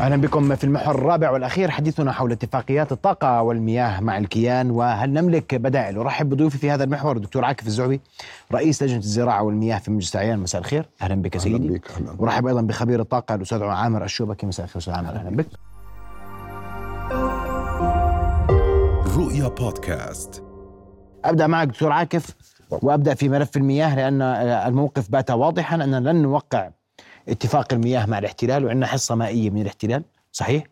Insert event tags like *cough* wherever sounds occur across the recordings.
أهلا بكم في المحور الرابع والأخير. حديثنا حول اتفاقيات الطاقة والمياه مع الكيان وهل نملك بدائل؟ أرحب بضيوفي في هذا المحور الدكتور عاكف الزعبي رئيس لجنة الزراعة والمياه في مجلس العيان مساء الخير. أهلا بك سيدي. أهلا بك ارحب أيضا بخبير الطاقة الأستاذ عامر الشوبكي. مساء الخير أستاذ عامر. أهلا بك. رؤيا بودكاست. أبدأ معك دكتور عاكف وأبدأ في ملف المياه لأن الموقف بات واضحا اننا لن نوقع اتفاق المياه مع الاحتلال وعندنا حصة مائية من الاحتلال صحيح؟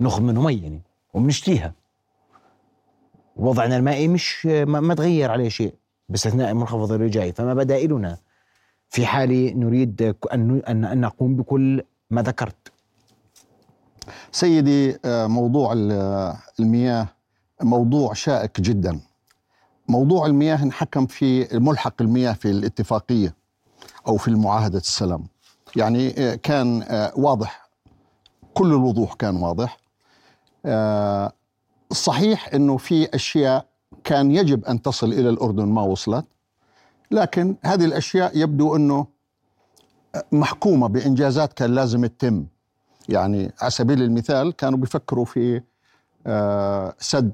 ناخذ منه مي يعني وبنشتريها وضعنا المائي مش ما, تغير عليه شيء باستثناء المنخفض الرجائي فما بدائلنا في حال نريد أن أن نقوم بكل ما ذكرت. سيدي آه، موضوع ال- المياه موضوع شائك جدا. موضوع المياه انحكم في ملحق المياه في الاتفاقية أو في المعاهدة السلام. يعني آه، كان آه، واضح. كل الوضوح كان واضح. آه، صحيح أنه في أشياء كان يجب أن تصل إلى الأردن ما وصلت. لكن هذه الأشياء يبدو أنه محكومة بإنجازات كان لازم تتم يعني على سبيل المثال كانوا بيفكروا في سد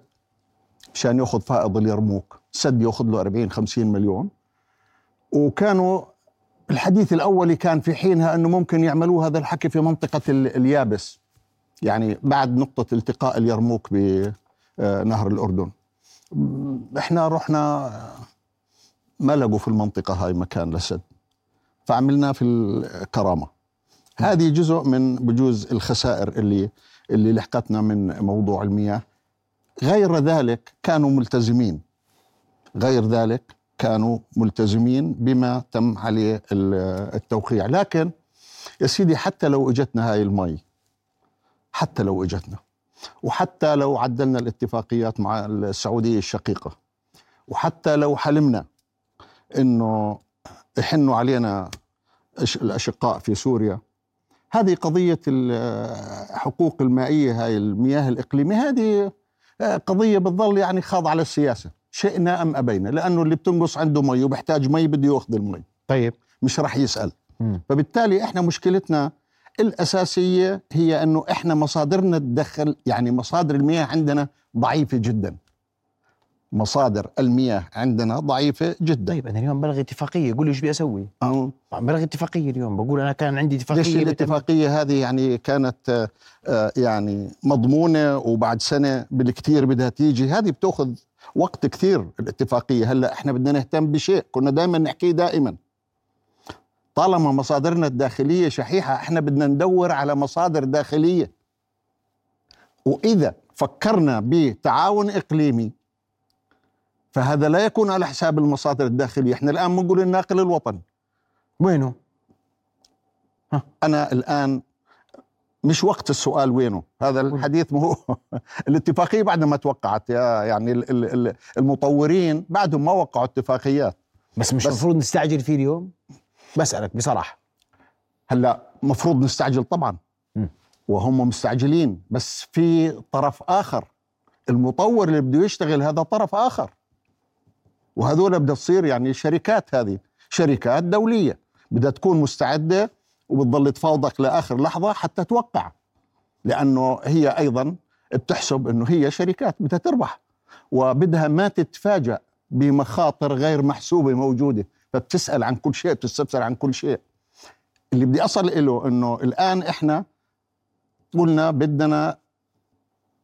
مشان يأخذ فائض اليرموك. سد يأخذ له 40 50 مليون. وكانوا الحديث الاولي كان في حينها أنه ممكن يعملوا هذا الحكي في منطقة ال- اليابس. يعني بعد نقطة التقاء اليرموك بنهر الأردن. إحنا رحنا ما لقوا في المنطقة هاي مكان لسد. فعملناه في الكرامة. هذه جزء من بجوز الخسائر اللي اللي لحقتنا من موضوع المياه. غير ذلك كانوا ملتزمين. غير ذلك كانوا ملتزمين بما تم عليه ال- التوقيع. لكن يا سيدي حتى لو اجتنا هاي المي حتى لو اجتنا وحتى لو عدلنا الاتفاقيات مع السعودية الشقيقة وحتى لو حلمنا إنه يحنوا علينا الأشقاء في سوريا هذه قضية الحقوق المائية هاي المياه الإقليمية هذه قضية بتظل يعني خاضعة للسياسة. شئنا أم أبينا؟ لأنه اللي بتنقص عنده مي وبحتاج مي بده يأخذ المي. طيب. مش راح يسأل. فبالتالي إحنا مشكلتنا الأساسية هي إنه إحنا مصادرنا تدخل يعني مصادر المياه عندنا ضعيفة جدا. مصادر المياه عندنا ضعيفة جدا. طيب أنا اليوم بلغي اتفاقية قول لي إيش بدي أسوي. أه. بلغي اتفاقية اليوم بقول أنا كان عندي اتفاقية ليش بتم- الاتفاقية هذه يعني كانت آه، يعني مضمونة وبعد سنة بالكثير بدها تيجي؟ هذه بتأخذ وقت كثير الاتفاقية. هلأ إحنا بدنا نهتم بشيء. كنا دائما نحكيه دائما طالما مصادرنا الداخلية شحيحة إحنا بدنا ندور على مصادر داخلية. وإذا فكرنا بتعاون إقليمي فهذا لا يكون على حساب المصادر الداخلية. إحنا الآن بنقول الناقل الوطني. وينه؟ أنا الآن مش وقت السؤال وينه؟ هذا الحديث مو *laughs* الاتفاقية بعد ما توقعت يا يعني ال- ال- ال- المطورين بعدهم ما وقعوا اتفاقيات. بس مش المفروض نستعجل فيه اليوم؟ بسألك بصراحة. هلا مفروض نستعجل طبعا. م. وهم مستعجلين بس في طرف آخر. المطور اللي بده يشتغل هذا طرف آخر. وهذول بدها تصير يعني شركات هذه شركات دولية. بدها تكون مستعدة وبتضل تفاوضك لآخر لحظة حتى توقع لأنه هي أيضا بتحسب إنه هي شركات بدها تربح وبدها ما تتفاجأ بمخاطر غير محسوبة موجودة فبتسأل عن كل شيء بتستفسر عن كل شيء. اللي بدي أصل له إنه الآن إحنا قلنا بدنا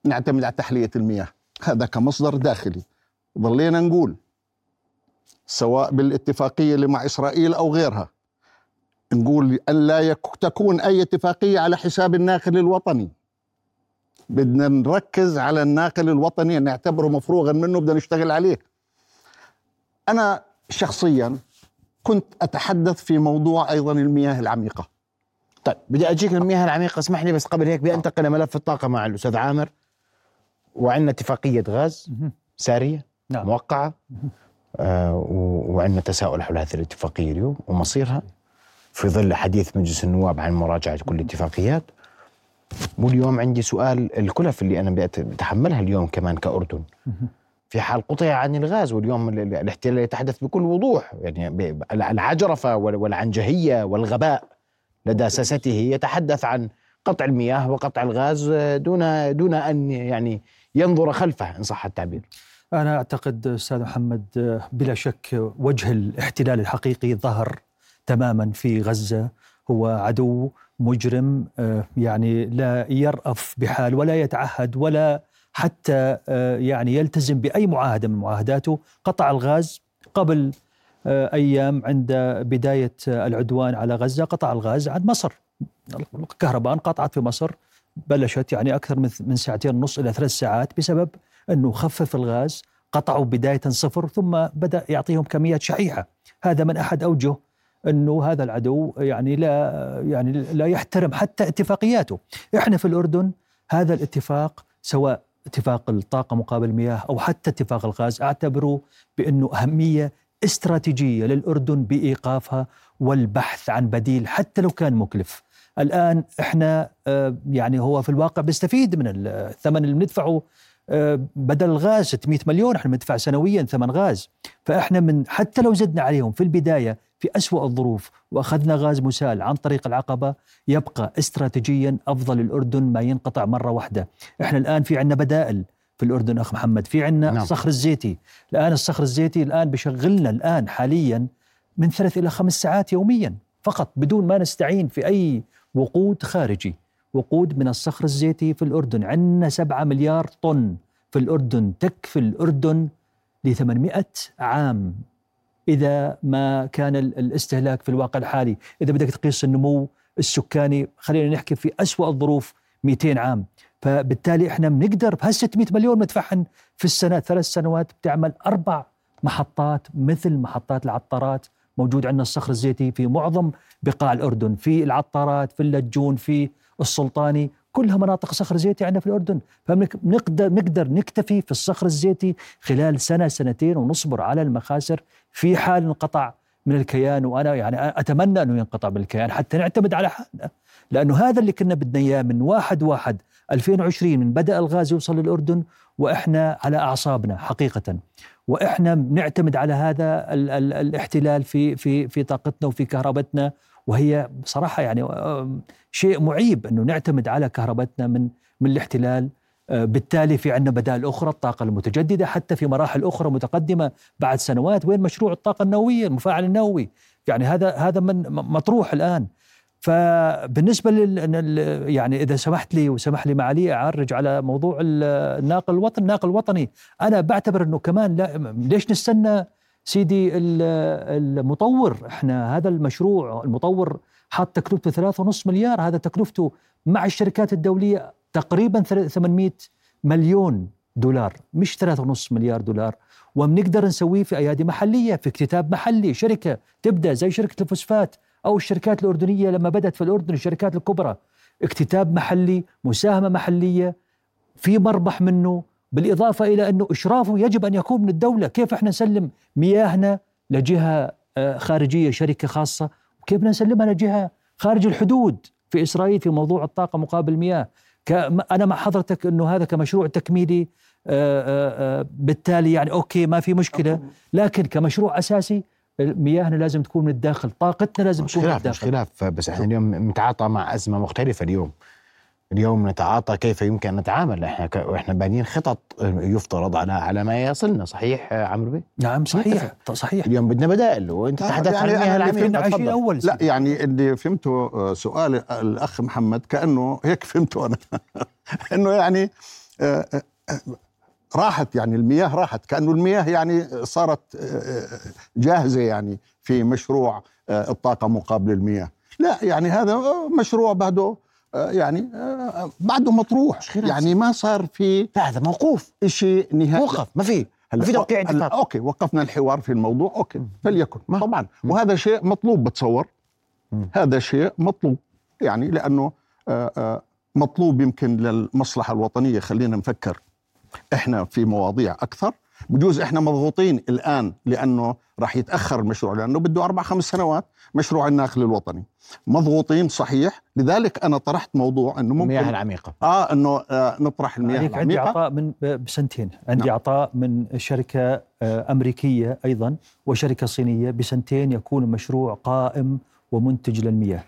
نعتمد على تحلية المياه هذا كمصدر داخلي ضلينا نقول سواء بالاتفاقية اللي مع إسرائيل أو غيرها. نقول ان لا يك- تكون أي اتفاقية على حساب الناقل الوطني. بدنا نركز على الناقل الوطني نعتبره مفروغا منه بدنا نشتغل عليه. أنا شخصيا كنت أتحدث في موضوع أيضا المياه العميقة. طيب بدي أجيك المياه العميقة اسمح لي بس قبل هيك بدي انتقل لملف الطاقة مع الأستاذ عامر. وعندنا اتفاقية غاز سارية نعم. موقعة آه وعندنا تساؤل حول هذه الاتفاقية اليوم ومصيرها؟ في ظل حديث مجلس النواب عن مراجعة كل الاتفاقيات. واليوم عندي سؤال الكلف اللي بدي بتحملها اليوم كمان كأردن. في حال قطع عن الغاز واليوم ال- ال- الاحتلال يتحدث بكل وضوح يعني ب- العجرفة وال- والعنجهية والغباء لدى ساسته. يتحدث عن قطع المياه وقطع الغاز دون دون أن يعني ينظر خلفه إن صح التعبير. أنا أعتقد أستاذ محمد بلا شك وجه الاحتلال الحقيقي ظهر تماما في غزة. هو عدو مجرم آه، يعني لا يرأف بحال ولا يتعهد ولا حتى آه، يعني يلتزم بأي معاهدة من معاهداته. قطع الغاز قبل آه، أيام عند بداية العدوان على غزة. قطع الغاز عن مصر. الكهرباء انقطعت في مصر. بلشت يعني أكثر من ساعتين ونص إلى ثلاث ساعات بسبب أنه خفف الغاز. قطعوا بداية صفر ثم بدأ يعطيهم كميات شحيحة. هذا من أحد أوجه أنه هذا العدو يعني لا يعني لا يحترم حتى اتفاقياته، إحنا في الأردن هذا الاتفاق سواء اتفاق الطاقة مقابل المياه أو حتى اتفاق الغاز أعتبره بأنه أهمية استراتيجية للأردن بإيقافها والبحث عن بديل حتى لو كان مكلف. الآن إحنا آه، يعني هو في الواقع بيستفيد من الثمن اللي بندفعه بدل الغاز 600 مليون إحنا بندفع سنويا ثمن غاز. فإحنا من حتى لو زدنا عليهم في البداية في أسوأ الظروف وأخذنا غاز مسال عن طريق العقبة يبقى استراتيجيا أفضل الأردن ما ينقطع مرة واحدة. إحنا الآن في عندنا بدائل في الأردن أخ محمد في عندنا نعم. الصخر الزيتي. الآن الصخر الزيتي الآن بشغلنا الآن حاليا من ثلاث إلى خمس ساعات يوميا فقط بدون ما نستعين في أي وقود خارجي. وقود من الصخر الزيتي في الأردن. عندنا سبعة مليار طن في الأردن تكفي الأردن ل 800 عام. إذا ما كان الاستهلاك في الواقع الحالي، إذا بدك تقيس النمو السكاني خلينا نحكي في أسوأ الظروف 200 عام، فبالتالي إحنا بنقدر بهال 600 مليون ندفعهم في السنة ثلاث سنوات بتعمل أربع محطات مثل محطات العطارات موجود عندنا الصخر الزيتي في معظم بقاع الأردن، في العطارات، في اللجون، في السلطاني، كلها مناطق صخر زيتي عندنا في الأردن. فنقدر نقدر نكتفي في الصخر الزيتي خلال سنة سنتين ونصبر على المخاسر في حال انقطع من الكيان. وأنا يعني أتمنى أنه ينقطع من الكيان حتى نعتمد على حالنا. لأنه هذا اللي كنا بدنا إياه من واحد واحد 2020 من بدأ الغاز يوصل للأردن وإحنا على أعصابنا حقيقة. وإحنا نعتمد على هذا ال ال الاحتلال في في في طاقتنا وفي كهربتنا. وهي بصراحة يعني شيء معيب أنه نعتمد على كهربتنا من من الاحتلال آه، بالتالي في عندنا بدائل أخرى الطاقة المتجددة حتى في مراحل أخرى متقدمة بعد سنوات وين مشروع الطاقة النووية المفاعل النووي. يعني هذا هذا من مطروح الآن. فبالنسبة لل يعني إذا سمحت لي وسمح لي معالي أعرج على موضوع الناقل الوطني الناقل الوطني. أنا بعتبر أنه كمان لا ليش نستنى سيدي المطور إحنا هذا المشروع المطور حاط تكلفته ثلاثة ونص مليار هذا تكلفته مع الشركات الدولية تقريبا 800 مليون دولار مش 3.5 مليار دولار. وبنقدر نسويه في أيادي محلية في اكتتاب محلي شركة تبدأ زي شركة الفوسفات أو الشركات الأردنية لما بدأت في الأردن الشركات الكبرى. اكتتاب محلي مساهمة محلية في مربح منه بالإضافة إلى أنه اشرافه يجب أن يكون من الدولة. كيف إحنا نسلم مياهنا لجهة آه، خارجية شركة خاصة؟ وكيف نسلمها لجهة خارج الحدود؟ في إسرائيل في موضوع الطاقة مقابل المياه أنا مع حضرتك أنه هذا كمشروع تكميلي آه، آه، بالتالي يعني أوكي ما في مشكلة. لكن كمشروع أساسي مياهنا لازم تكون من الداخل طاقتنا لازم تكون من الداخل مش خلاف. بس إحنا اليوم نتعاطى مع أزمة مختلفة اليوم. اليوم نتعاطى كيف يمكن أن نتعامل. إحنا ك... إحنا بانين خطط يفترض على على ما يصلنا. صحيح عمرو بيه؟ نعم صحيح. صحيح. اليوم بدنا بدائل وأنت تحدثت يعني عن المياه العاميه أول لا يعني اللي فهمته سؤال الأخ محمد كأنه هيك فهمته أنا. *laughs* إنه يعني آه، آه، راحت يعني المياه راحت. كأنه المياه يعني صارت آه، جاهزة يعني في مشروع الطاقة مقابل المياه. لا يعني هذا مشروع بعده يعني بعده مطروح يعني ما صار في هذا موقوف. شيء نهائي. موقف ما في. هلا في توقيع اتفاق okay وقفنا الحوار في الموضوع. okay فليكن. ما. طبعا. وهذا شيء مطلوب بتصور. هذا شيء مطلوب يعني لأنه مطلوب يمكن للمصلحة الوطنية. خلينا نفكر إحنا في مواضيع أكثر. بجوز إحنا مضغوطين الآن لأنه راح يتأخر المشروع لأنه بده أربع خمس سنوات. مشروع الناقل الوطني. مضغوطين صحيح. لذلك أنا طرحت موضوع إنه ممكن المياه العميقة. آه إنه آه نطرح المياه العميقه عندي عطاء من بسنتين. عندي نعم. عطاء من شركة آه أمريكية أيضا وشركة صينية بسنتين يكون مشروع قائم ومنتج للمياه.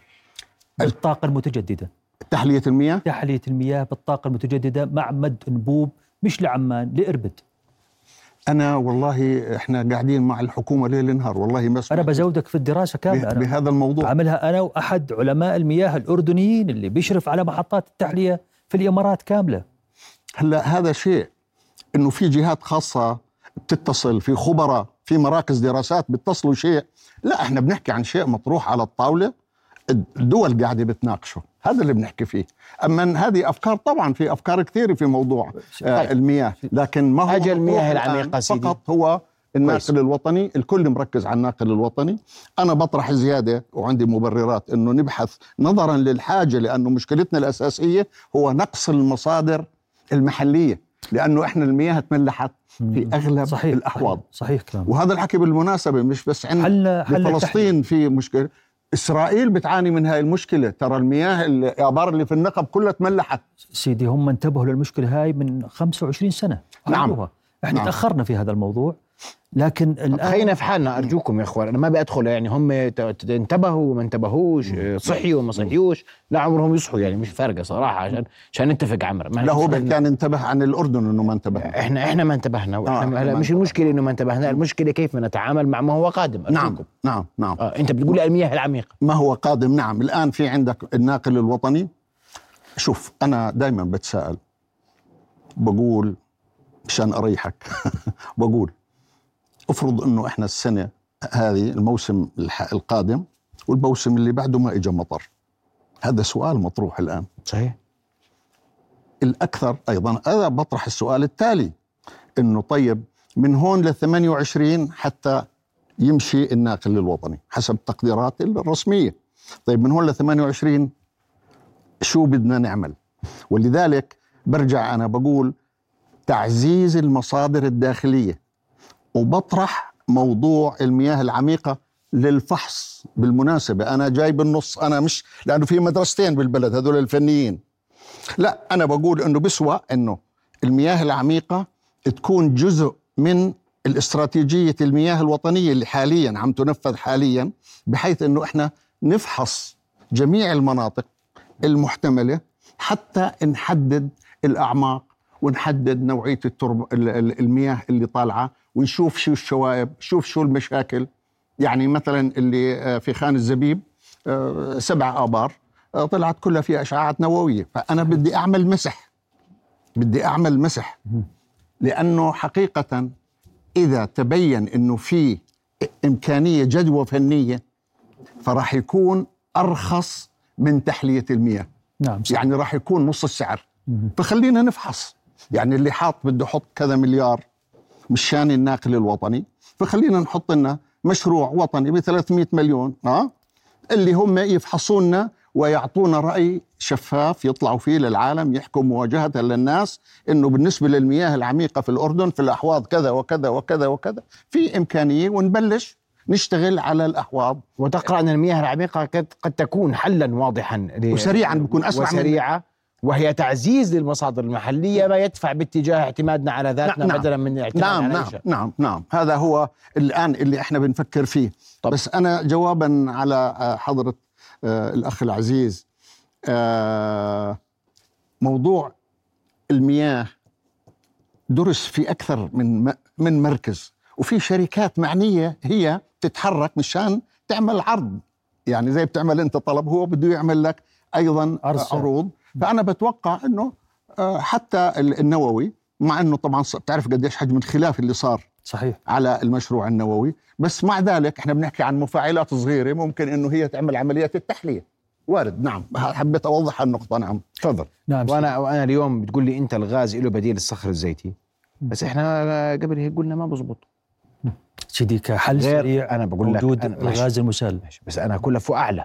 بالطاقة المتجددة. تحلية المياه؟ تحلية المياه بالطاقة المتجددة مع مد انبوب مش لعمان لإربد. أنا والله إحنا قاعدين مع الحكومة ليل نهار والله ما أنا بزودك في الدراسة كاملة أنا بهذا الموضوع. عاملها أنا وأحد علماء المياه الأردنيين اللي بيشرف على محطات التحلية في الإمارات كاملة. هلا هذا شيء إنه في جهات خاصة بتتصل في خبراء في مراكز دراسات بيتصلوا شيء. لا إحنا بنحكي عن شيء مطروح على الطاولة. الدول قاعدة بتناقشه. هذا اللي بنحكي فيه. أما هذه أفكار طبعا في أفكار كثيرة في موضوع آه طيب. المياه. لكن ما هو أجل المياه الآن؟ سيدي. فقط هو الناقل كويس. الوطني. الكل مركز على الناقل الوطني. أنا بطرح زيادة وعندي مبررات إنه نبحث نظرا للحاجة لأنه مشكلتنا الأساسية هو نقص المصادر المحلية. لأنه إحنا المياه تملحت في أغلب صحيح. الأحواض. صحيح كلام وهذا الحكي بالمناسبة مش بس عند حل حل التحلية. بفلسطين في مشكلة. إسرائيل بتعاني من هاي المشكلة. ترى المياه الآبار اللي في النقب كلها تملحت. سيدي هم انتبهوا للمشكلة هاي من 25 سنة. نعم. إحنا نعم. تأخرنا في هذا الموضوع. لكن الآن خلينا في حالنا أرجوكم يا إخوان أنا ما بدخل يعني هم انتبهوا ما انتبهوش آه، صحيوا ما صحيوش لا عمرهم يصحوا يعني مش فارقة صراحة عشان عشان نتفق عمر ما لا هو كان انتبه عن الأردن إنه ما انتبه. إحنا إحنا ما انتبهنا آه، وإحنا هلا ما مش المشكلة إنه ما انتبهنا المشكلة كيف نتعامل مع ما هو قادم نعم أرجوكم. نعم نعم. آه أنت بتقول لي المياه العميقه ما هو قادم نعم. الآن في عندك الناقل الوطني. شوف أنا دائما بتساءل بقول مشان أريحك *laughs* بقول افرض أنه إحنا السنة هذه الموسم القادم والموسم اللي بعده ما إجا مطر. هذا سؤال مطروح الآن. صحيح. الأكثر أيضا هذا بطرح السؤال التالي أنه طيب من هون ل 28 حتى يمشي الناقل الوطني حسب التقديرات الرسمية. طيب من هون ل 28 شو بدنا نعمل؟ ولذلك برجع أنا بقول تعزيز المصادر الداخلية. وبطرح موضوع المياه العميقة للفحص بالمناسبة. أنا جاي بالنص أنا مش لأنه في مدرستين بالبلد هذول الفنيين. لا أنا بقول إنه بسوى إنه المياه العميقة تكون جزء من الاستراتيجية المياه الوطنية اللي حاليا عم تنفذ حاليا بحيث إنه إحنا نفحص جميع المناطق المحتملة حتى نحدد الأعماق ونحدد نوعية الترب ال- ال- المياه اللي طالعة ونشوف شو الشوائب شوف شو المشاكل. يعني مثلا اللي آه، في خان الزبيب آه، سبع آبار آه، طلعت كلها فيها إشعاعات نووية. فأنا بدي أعمل مسح. بدي أعمل مسح. لأنه حقيقه إذا تبين إنه في إمكانية جدوى فنية فراح يكون أرخص من تحلية المياه. نعم. يعني راح يكون نص السعر. فخلينا نفحص. يعني اللي حاط بده يحط كذا مليار مشان الناقل الوطني. فخلينا نحط لنا مشروع وطني ب 300 مليون ها؟ اللي هم يفحصونا ويعطونا رأي شفاف يطلعوا فيه للعالم يحكوا مواجهة للناس إنه بالنسبة للمياه العميقة في الأردن في الأحواض كذا وكذا وكذا وكذا. في إمكانية ونبلش نشتغل على الأحواض. وتقرأ أن المياه العميقة قد, تكون حلا واضحا وسريعاً بيكون أسرع من- وسريعة. وهي تعزيز للمصادر المحلية ما يدفع باتجاه اعتمادنا على ذاتنا نعم. بدلا من الاعتماد نعم على نعم. نعم نعم هذا هو الآن اللي إحنا بنفكر فيه طب. بس أنا جوابا على آه، حضرة آه، الأخ العزيز آه، موضوع المياه درس في أكثر من من مركز وفي شركات معنية هي تتحرك مشان تعمل عرض يعني زي بتعمل أنت طلب هو بده يعمل لك أيضا عرض. عروض فأنا بتوقع إنه آه، حتى ال- النووي مع إنه طبعا بتعرف قديش حجم الخلاف اللي صار صحيح. على المشروع النووي. بس مع ذلك إحنا بنحكي عن مفاعلات صغيرة ممكن إنه هي تعمل عمليات التحليه وارد. نعم. حبيت أوضح النقطة. نعم. تفضل. نعم وأنا وأنا اليوم بتقول لي أنت الغاز له بديل الصخر الزيتي. بس إحنا قبل هيك قلنا ما بزبط. سيدي كحل غير- سريع أنا بقول لك- وجود. الغاز المسال. بس أنا كلفه أعلى.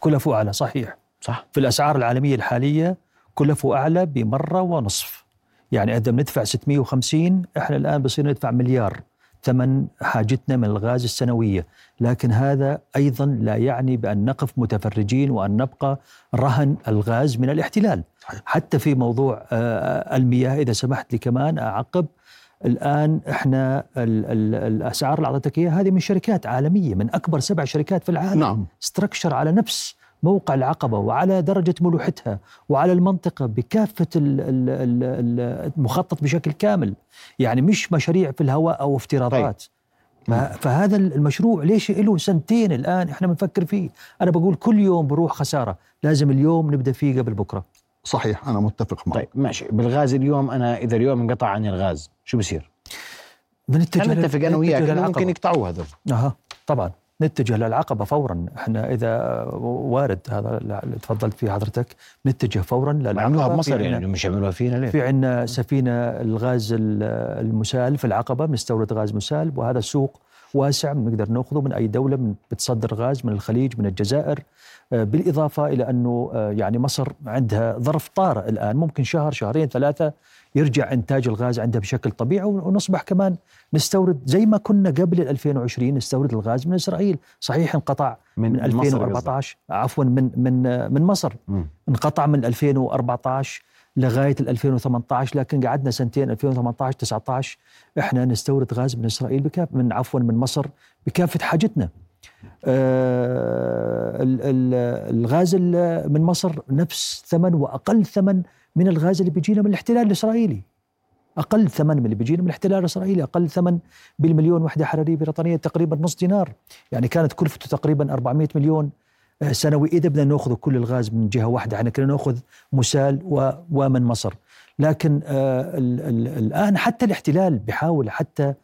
كلفه أعلى صحيح. صح؟ في الأسعار العالمية الحالية كلفه أعلى بمرة ونصف. يعني إذا بندفع 650 إحنا الآن بصير ندفع مليار ثمن حاجتنا من الغاز السنوية، لكن هذا أيضا لا يعني بأن نقف متفرجين وأن نبقى رهن الغاز من الاحتلال. حتى في موضوع آه، المياه إذا سمحت لي كمان أعقب الآن إحنا ال ال الأسعار اللي أعطيتك إياها هذه من شركات عالمية من أكبر سبع شركات في العالم. نعم. ستركشر على نفس موقع العقبة وعلى درجة ملوحتها وعلى المنطقة بكافة ال- ال- ال- المخطط بشكل كامل. يعني مش مشاريع في الهواء أو افتراضات. ف- فهذا المشروع ليش له سنتين الآن إحنا بنفكر فيه؟ أنا بقول كل يوم بروح خسارة. لازم اليوم نبدأ فيه قبل بكرة. صحيح أنا متفق معك. طيب ماشي. بالغاز اليوم أنا إذا اليوم انقطع عني الغاز شو بصير؟ بنتجه لل- نتفق أنا وياك. ممكن يقطعوه هذول. أها طبعا. نتجه للعقبة فورا. إحنا إذا وارد هذا اللي تفضلت فيه حضرتك نتجه فورا للعقبة. عملوها بمصر يعني مش يعملوها فينا ليه؟ في عندنا سفينة الغاز ال- المسال في العقبة بنستورد غاز مسال وهذا سوق واسع بنقدر نأخذه من أي دولة من بتصدر غاز من الخليج من الجزائر. آه، بالإضافة إلى أنه آه، يعني مصر عندها ظرف طارئ الآن ممكن شهر شهرين ثلاثة يرجع إنتاج الغاز عندها بشكل طبيعي ونصبح كمان نستورد زي ما كنا قبل ال 2020 نستورد الغاز من إسرائيل، صحيح انقطع من, من مصر 2014 عفوا من من من مصر مم. انقطع من 2014 لغاية ال 2018 لكن قعدنا سنتين 2018 19 إحنا نستورد غاز من إسرائيل بكاف من عفوا من مصر بكافة حاجتنا. آه ال- ال- الغاز ال- من مصر نفس ثمن وأقل ثمن من الغاز اللي بيجينا من الاحتلال الإسرائيلي. أقل ثمن من اللي بيجينا من الاحتلال الإسرائيلي، أقل ثمن بالمليون وحدة حرارية بريطانية تقريبا نص دينار. يعني كانت كلفته تقريبا 400 مليون آه، سنوي إذا بدنا نأخذ كل الغاز من جهة واحدة إحنا كنا نأخذ مسال ومن مصر لكن آه، ال- ال- الآن حتى الاحتلال بيحاول حتى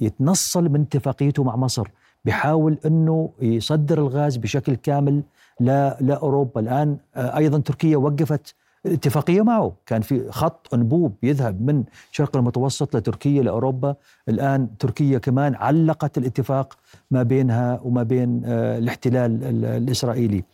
يتنصل من اتفاقيته مع مصر بيحاول إنه يصدر الغاز بشكل كامل لا لأوروبا الآن آه، أيضا تركيا وقفت اتفاقية معه. كان في خط أنبوب يذهب من شرق المتوسط لتركيا لأوروبا. الآن تركيا كمان علقت الاتفاق ما بينها وما بين آه، الاحتلال ال- الإسرائيلي.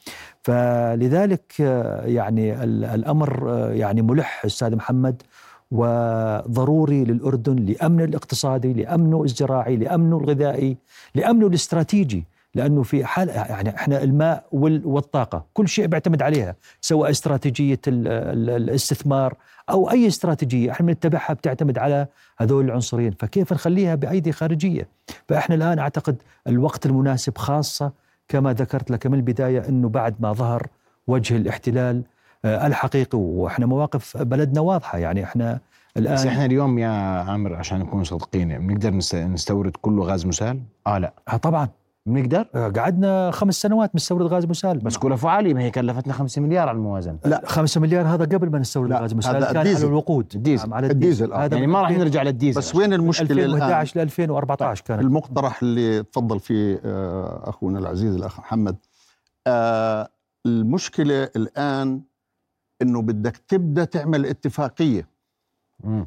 فلذلك آه، يعني ال- الأمر آه، يعني ملح أستاذ محمد وضروري للأردن لأمنه الاقتصادي، لأمنه الزراعي، لأمنه الغذائي، لأمنه الاستراتيجي، لأنه في حال يعني إحنا الماء وال- والطاقة كل شيء بيعتمد عليها سواء استراتيجية ال- ال- الاستثمار أو أي استراتيجية إحنا بنتبعها بتعتمد على هذول العنصرين، فكيف نخليها بأيدي خارجية؟ فإحنا الآن أعتقد الوقت المناسب خاصة كما ذكرت لك من البداية إنه بعد ما ظهر وجه الاحتلال آه، الحقيقي وإحنا مواقف بلدنا واضحة يعني إحنا الآن بس إحنا اليوم يا عامر عشان نكون صادقين بنقدر نست- نستورد كله غاز مسال؟ آه لا آه طبعا بنقدر؟ آه، قعدنا خمس سنوات نستورد غاز مسال بس كلفوا عالي ما هي كلفتنا 5 مليار على الموازنة. لا 5 مليار هذا قبل ما نستورد غاز مسال كان الديزل. على الوقود. الديزل. على الديزل، آه. هذا يعني ما راح 2000 نرجع للديزل. بس وين المشكلة الآن؟ 2011 ل 2014 كانت. المقترح اللي تفضل فيه آه، أخونا العزيز الأخ محمد آه، المشكلة الآن إنه بدك تبدأ تعمل اتفاقية. مم.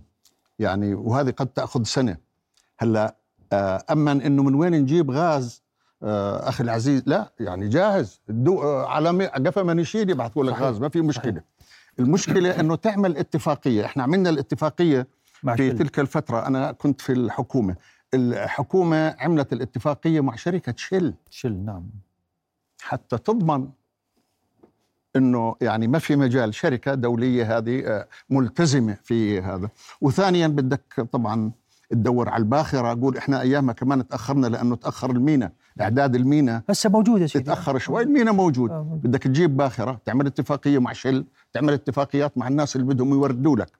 يعني وهذه قد تأخذ سنة. هلأ آه، اما إنه من وين نجيب غاز أخي العزيز. لا يعني جاهز. الدو آه، على قفا منشيل يبعثوا لك. غاز ما في مشكلة. المشكلة إنه تعمل اتفاقية. إحنا عملنا الاتفاقية مع في شل. تلك الفترة. أنا كنت في الحكومة. الحكومة عملت الاتفاقية مع شركة شل شل نعم. حتى تضمن إنه يعني ما في مجال. شركة دولية هذه آه، ملتزمة في هذا. وثانيا بدك طبعا تدور على الباخرة. أقول إحنا أيامها كمان تأخرنا لأنه تأخر المينا. إعداد المينا هسه موجود يا سيدي. تتأخر شوي المينا موجود. آه،. بدك تجيب باخرة تعمل اتفاقية مع شل تعمل اتفاقيات مع الناس اللي بدهم يوردوا لك.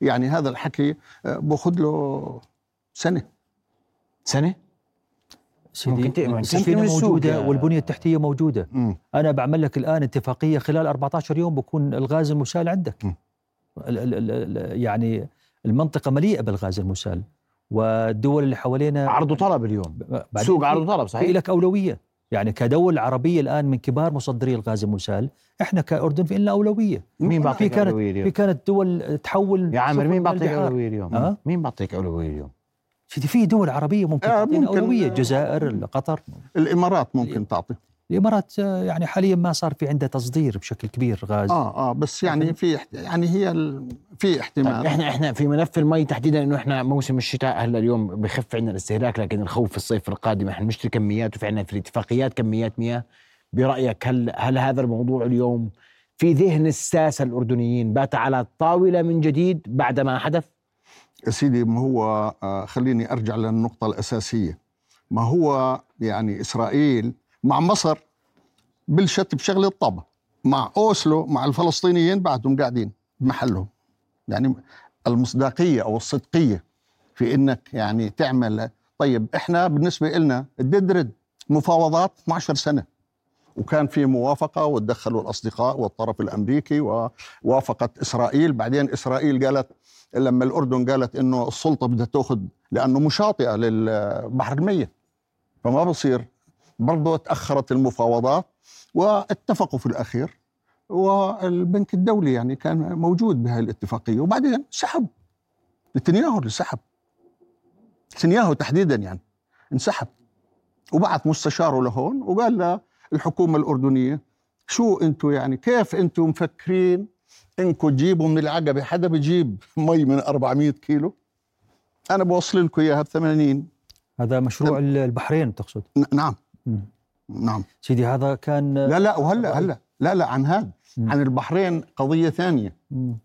يعني هذا الحكي آه، بأخذ له سنة. سنة؟ سيدي السفينه موجودة والبنية التحتية موجودة. مم. أنا بعمل لك الآن اتفاقية خلال 14 يوم بكون الغاز المسال عندك. م. ال ال ال ال يعني المنطقة مليئة بالغاز المسال والدول اللي حوالينا عرض وطلب اليوم. سوق في- عرض وطلب في صحيح؟ لك اولويه يعني كدول عربية الآن من كبار مصدري الغاز المسال إحنا كأردن في لنا أولوية. مين في بعطيك كانت أولوية في اليوم كانت دول تحول يا عامر مين بعطيك. أولوية اليوم؟ أه؟ مين بعطيك أولوية اليوم؟ سيدي في دول عربية ممكن آه، تعطينا ممكن. أولوية الجزائر قطر. الإمارات ممكن تعطي. الإمارات يعني حاليا ما صار في عندها تصدير بشكل كبير غاز. آه آه بس يعني في يعني هي ال- في طيب احتمال إحنا إحنا في ملف المي تحديدا إنه إحنا موسم الشتاء هلا اليوم بخف عندنا الاستهلاك لكن الخوف في الصيف القادم إحنا بنشتري كميات وفي عندنا في الاتفاقيات كميات مياه. برأيك هل هل هذا الموضوع اليوم في ذهن الساسة الأردنيين بات على الطاوله من جديد بعد ما حدث؟ يا سيدي ما هو آه خليني أرجع للنقطة الأساسية. ما هو يعني إسرائيل مع مصر بلشت بشغله طب مع أوسلو مع الفلسطينيين بعدهم قاعدين بمحلهم. يعني المصداقية أو الصدقية في إنك يعني تعمل طيب إحنا بالنسبة لنا الددرد مفاوضات 12 سنة. وكان في موافقة وتدخلوا الأصدقاء والطرف الأمريكي ووافقت إسرائيل. بعدين إسرائيل قالت لما الأردن قالت إنه السلطة بدها تأخذ لأنه مشاطئة للبحر الميت. فما بصير برضه تأخرت المفاوضات واتفقوا في الأخير والبنك الدولي يعني كان موجود بهذه الاتفاقية وبعدين سحب. نتنياهو اللي سحب. نتنياهو تحديدا يعني انسحب. وبعث مستشاره لهون وقال للحكومه الأردنية شو أنتم يعني كيف أنتم مفكرين انكم تجيبوا من العقبة حدا بجيب مي من 400 كيلو؟ أنا بوصل لكم إياها ب 80 هذا مشروع البحرين تقصد؟ نعم. نعم. سيدي هذا كان لا لا وهلا هلا. لا لا عن هذا عن البحرين قضية ثانية.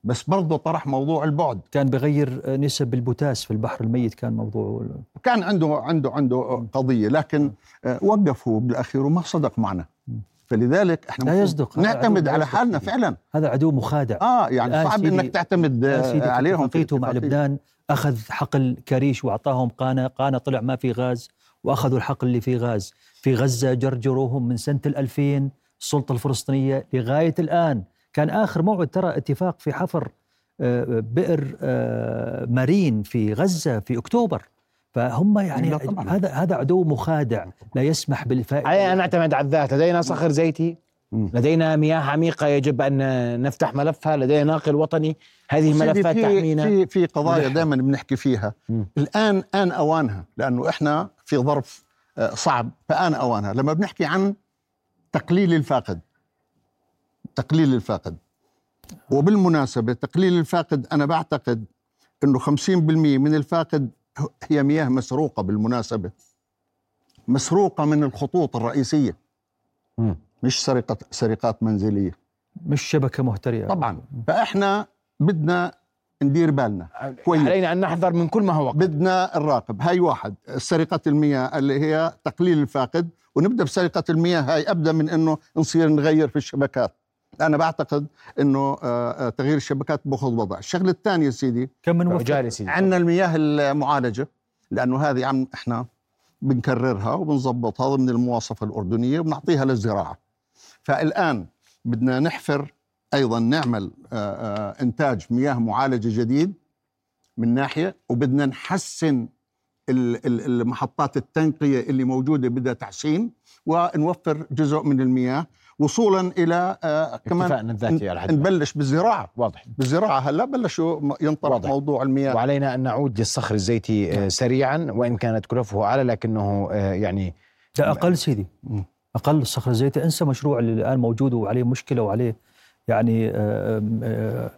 بس برضه طرح موضوع البعد. كان بغير نسب البوتاس في البحر الميت كان موضوع كان عنده عنده عنده قضية لكن آه، وقف هو بالأخير وما صدق معنا. فلذلك إحنا لا يصدق. نعتمد على حالنا فعلا. هذا عدو مخادع. آه يعني صعب إنك تعتمد عليهم في مع لبنان أخذ حقل كريش وأعطاهم قانة قانة طلع ما في غاز. وأخذوا الحقل اللي فيه غاز. في غزة جرجروهم من سنة 2000 السلطة الفلسطينية. لغاية الآن كان آخر موعد ترى اتفاق في حفر آه، بئر آه، مارين في غزة في أكتوبر. فهم يعني هذا هذا عدو مخادع لا يسمح بالفائدة علينا أن نعتمد على الذات. لدينا صخر زيتي. لدينا مياه عميقة. يجب أن نفتح ملفها. لدينا ناقل وطني. هذه ملفات تحمينا. في في قضايا دائما بنحكي فيها. م. الآن آن أوانها. لأنه إحنا في ظرف آه، صعب فآن أوانها. لما بنحكي عن تقليل الفاقد تقليل الفاقد وبالمناسبة تقليل الفاقد أنا بعتقد أنه 50% من الفاقد هي مياه مسروقة بالمناسبة. مسروقة من الخطوط الرئيسية. م. مش سرقة سرقات منزلية. مش شبكة مهترئة طبعا. فإحنا بدنا ندير بالنا. كويس. علينا أن نحذر من كل ما هو بدنا نراقب هاي واحد. سرقة المياه اللي هي تقليل الفاقد. ونبدأ بسرقة المياه. هاي أبدأ من إنه نصير نغير في الشبكات. أنا بعتقد إنه آه، آه، تغيير الشبكات بأخذ وضع. الشغلة الثانية سيدي كم من وفر عندنا المياه المعالجة. لأنه هذه عم إحنا بنكررها وبنظبطها ضمن المواصفة الأردنية وبنعطيها للزراعة. فالآن بدنا نحفر أيضا نعمل آه، إنتاج مياه معالجة جديد من ناحية وبدنا نحسن المحطات التنقية اللي موجودة بدها تحسين ونوفر جزء من المياه وصولا إلى آه كمان الذاتي على نبلش بالزراعة. واضح. بالزراعة هلا بلشوا ينطلق واضح. موضوع المياه. وعلينا أن نعود للصخر الزيتي آه نعم. سريعا وإن كانت كلفه أعلى لكنه آه يعني لا أقل سيدي. أقل الصخر الزيتي. انسى مشروع اللي الآن موجود وعليه مشكلة وعليه يعني آه آه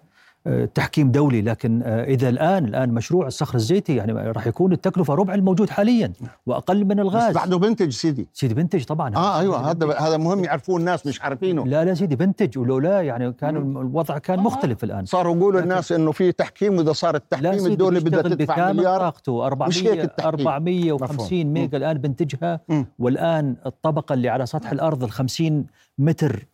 تحكيم دولي. لكن آه، إذا الآن الآن مشروع الصخر الزيتي يعني راح يكون التكلفة ربع الموجود حاليا وأقل من الغاز. بس بعده بنتج سيدي. سيدي بنتج طبعا. آه أيوه هذا هذا مهم يعرفوه الناس مش عارفينه. لا لا سيدي بنتج ولولا يعني كان الوضع كان آه. مختلف الآن. صاروا يقولوا الناس إنه في تحكيم وإذا صار التحكيم الدولة بدها تدفع مليار. طاقته. 400 450 ميجا الآن بنتجها. والآن الطبقة اللي على سطح الأرض ال 50 متر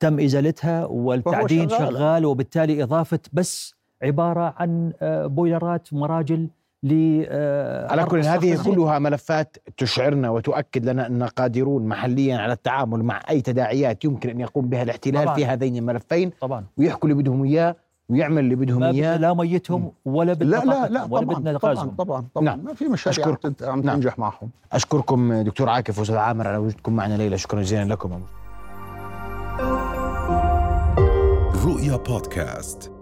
تم إزالتها والتعدين شغال. شغال وبالتالي إضافة بس عبارة عن آه، بويلرات مراجل ل آه، على كل هذه كلها ملفات تشعرنا وتؤكد لنا أن قادرون محليا على التعامل مع أي تداعيات يمكن أن يقوم بها الاحتلال طبعًا. في هذين الملفين. طبعا. ويحكوا اللي بدهم إياه ويعمل اللي بدهم إياه. لا ميتهم ولا بدنا لا لا لا ولا بدنا طبعا طبعا طبعا. نعم. ما في مشاريع عم نعم. تنجح معهم. أشكركم دكتور عاكف واستاذ عامر على وجودكم معنا ليلة. شكرا جزيلا لكم. رؤيا بودكاست